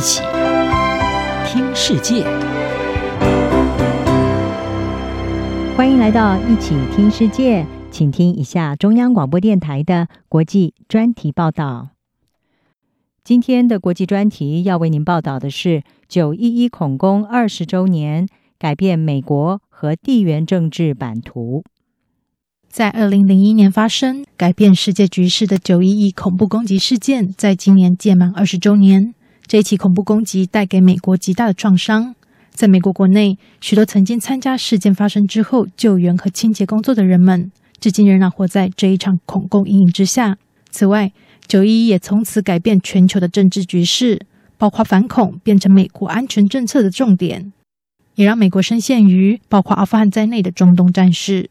一起听世界，欢迎来到一起听世界，请听一下中央广播电台的国际专题报道。今天的国际专题要为您报道的是九一一恐攻二十周年，改变美国和地缘政治版图。在二零零一年发生、改变世界局势的九一一恐怖攻击事件，在今年届满二十周年。这一起恐怖攻击带给美国极大的创伤，在美国国内，许多曾经参加事件发生之后救援和清洁工作的人们，至今仍然活在这一场恐攻阴影之下。此外，九一一也从此改变全球的政治局势，包括反恐变成美国安全政策的重点，也让美国深陷于包括阿富汗在内的中东战事。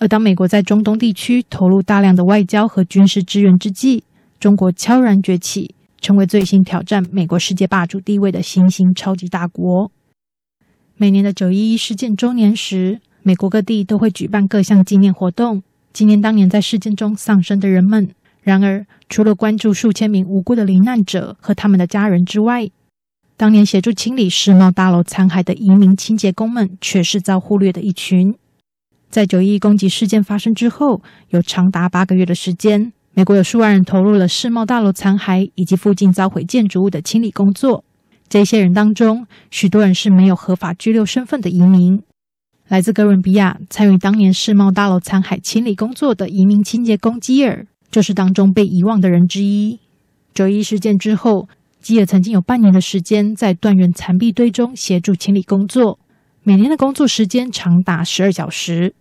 而当美国在中东地区投入大量的外交和军事支援之际，中国悄然崛起，成为最新挑战美国世界霸主地位的新兴超级大国。每年的九一一事件周年时，美国各地都会举办各项纪念活动，纪念当年在事件中丧生的人们。然而，除了关注数千名无辜的罹难者和他们的家人之外，当年协助清理世贸大楼残骸的移民清洁工们却是遭忽略的一群。在九一一攻击事件发生之后，有长达八个月的时间，美国有数万人投入了世贸大楼残骸以及附近遭毁建筑物的清理工作。这些人当中，许多人是没有合法居留身份的移民。来自哥伦比亚参与当年世贸大楼残骸清理工作的移民清洁工基尔，就是当中被遗忘的人之一。九一事件之后，基尔曾经有半年的时间在断垣残壁堆中协助清理工作。每年的工作时间长达十二小时。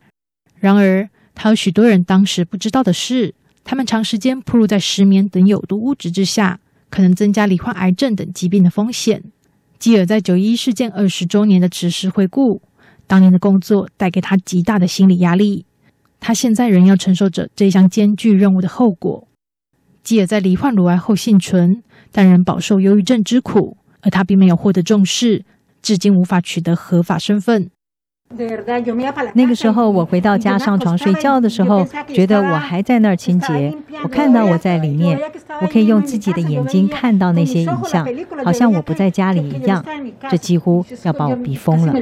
然而，他有许多人当时不知道的是，他们长时间暴露在石棉等有毒物质之下，可能增加罹患癌症等疾病的风险。基尔在九一事件二十周年的辞世回顾，当年的工作带给他极大的心理压力。他现在仍要承受着这项艰巨任务的后果。基尔在罹患乳癌后幸存，但仍饱受忧郁症之苦，而他并没有获得重视。至今无法取得合法身份。那个时候，我回到家上床睡觉的时候，觉得我还在那儿清洁。我看到我在里面，我可以用自己的眼睛看到那些影像，好像我不在家里一样。这几乎要把我逼疯了。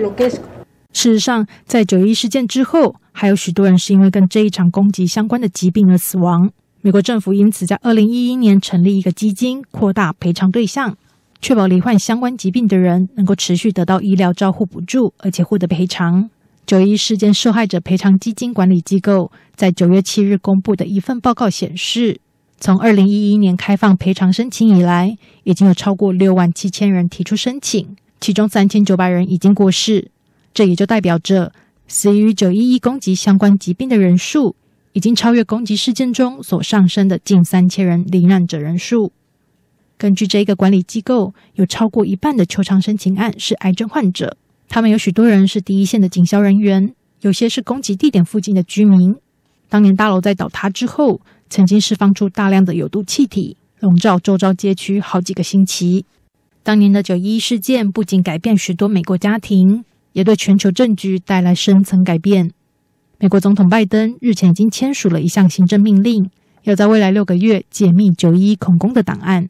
事实上，在九一事件之后，还有许多人是因为跟这一场攻击相关的疾病而死亡。美国政府因此在二零一一年成立一个基金，扩大赔偿对象。确保罹患相关疾病的人能够持续得到医疗照护补助，而且获得赔偿。九一事件受害者赔偿基金管理机构在九月七日公布的一份报告显示，从二零一一年开放赔偿申请以来，已经有超过六万七千人提出申请，其中三千九百人已经过世。这也就代表着死于九一一攻击相关疾病的人数，已经超越攻击事件中所上升的近三千人罹难者人数。根据这个管理机构，有超过一半的求偿申请案是癌症患者，他们有许多人是第一线的警消人员，有些是攻击地点附近的居民。当年大楼在倒塌之后，曾经释放出大量的有毒气体，笼罩周遭街区好几个星期。当年的九一一事件不仅改变许多美国家庭，也对全球政局带来深层改变。美国总统拜登日前已经签署了一项行政命令，要在未来六个月解密九一一恐攻的档案。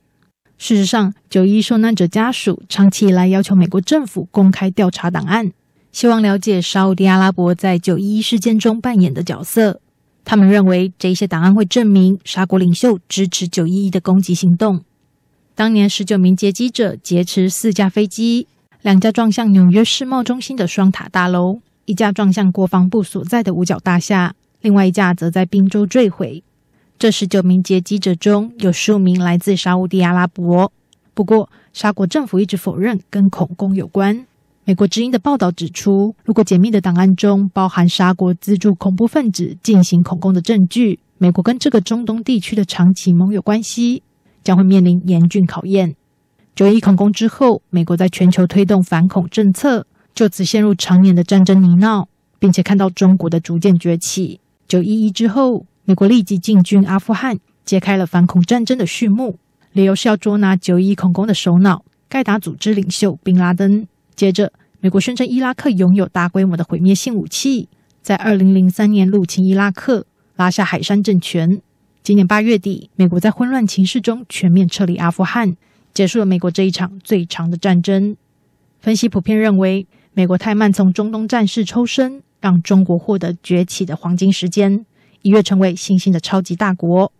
事实上，九一受难者家属长期以来要求美国政府公开调查档案，希望了解沙乌地阿拉伯在九一一事件中扮演的角色。他们认为这些档案会证明沙国领袖支持九一一的攻击行动。当年十九名劫机者劫持四架飞机，两架撞向纽约世贸中心的双塔大楼，一架撞向国防部所在的五角大厦，另外一架则在宾州坠毁。这十九名劫机者中有十五名来自沙乌地阿拉伯，不过沙国政府一直否认跟恐攻有关。美国之音的报道指出，如果解密的档案中包含沙国资助恐怖分子进行恐攻的证据，美国跟这个中东地区的长期盟友关系将会面临严峻考验。九一恐攻之后，美国在全球推动反恐政策，就此陷入长年的战争泥淖，并且看到中国的逐渐崛起。九一一之后。美国立即进军阿富汗，揭开了反恐战争的序幕，理由是要捉拿九一恐攻的首脑盖达组织领袖宾拉登。接着，美国宣称伊拉克拥有大规模的毁灭性武器，在二零零三年入侵伊拉克，拉下海珊政权。今年八月底，美国在混乱情势中全面撤离阿富汗，结束了美国这一场最长的战争。分析普遍认为，美国太慢从中东战事抽身，让中国获得崛起的黄金时间，一跃成为新兴的超级大国。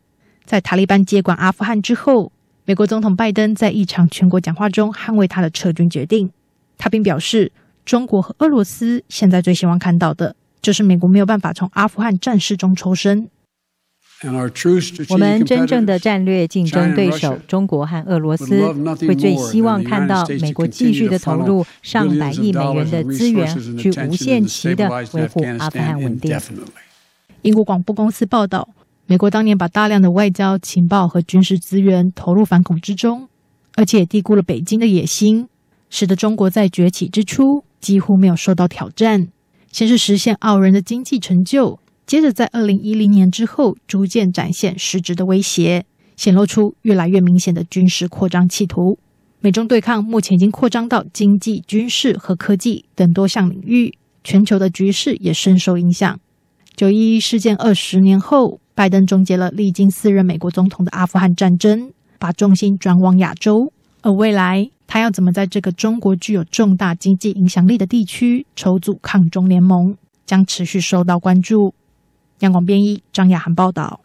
在塔利班接管阿富汗之后，美国总统拜登在一场全国讲话中捍卫他的撤军决定。他并表示，中国和俄罗斯现在最希望看到的就是美国没有办法从阿富汗战事中抽身。我们真正的战略竞争对手中国和俄罗斯会最希望看到美国继续的投入上百亿美元的资源，去无限期的维护阿富汗稳定。英国广播公司报道，美国当年把大量的外交、情报和军事资源投入反恐之中，而且低估了北京的野心，使得中国在崛起之初几乎没有受到挑战，先是实现傲人的经济成就。接着，在二零一零年之后，逐渐展现实质的威胁，显露出越来越明显的军事扩张企图。美中对抗目前已经扩张到经济、军事和科技等多项领域，全球的局势也深受影响。九一一事件二十年后，拜登终结了历经四任美国总统的阿富汗战争，把重心转往亚洲。而未来，他要怎么在这个中国具有重大经济影响力的地区筹组抗中联盟，将持续受到关注。央广编译张雅涵报道。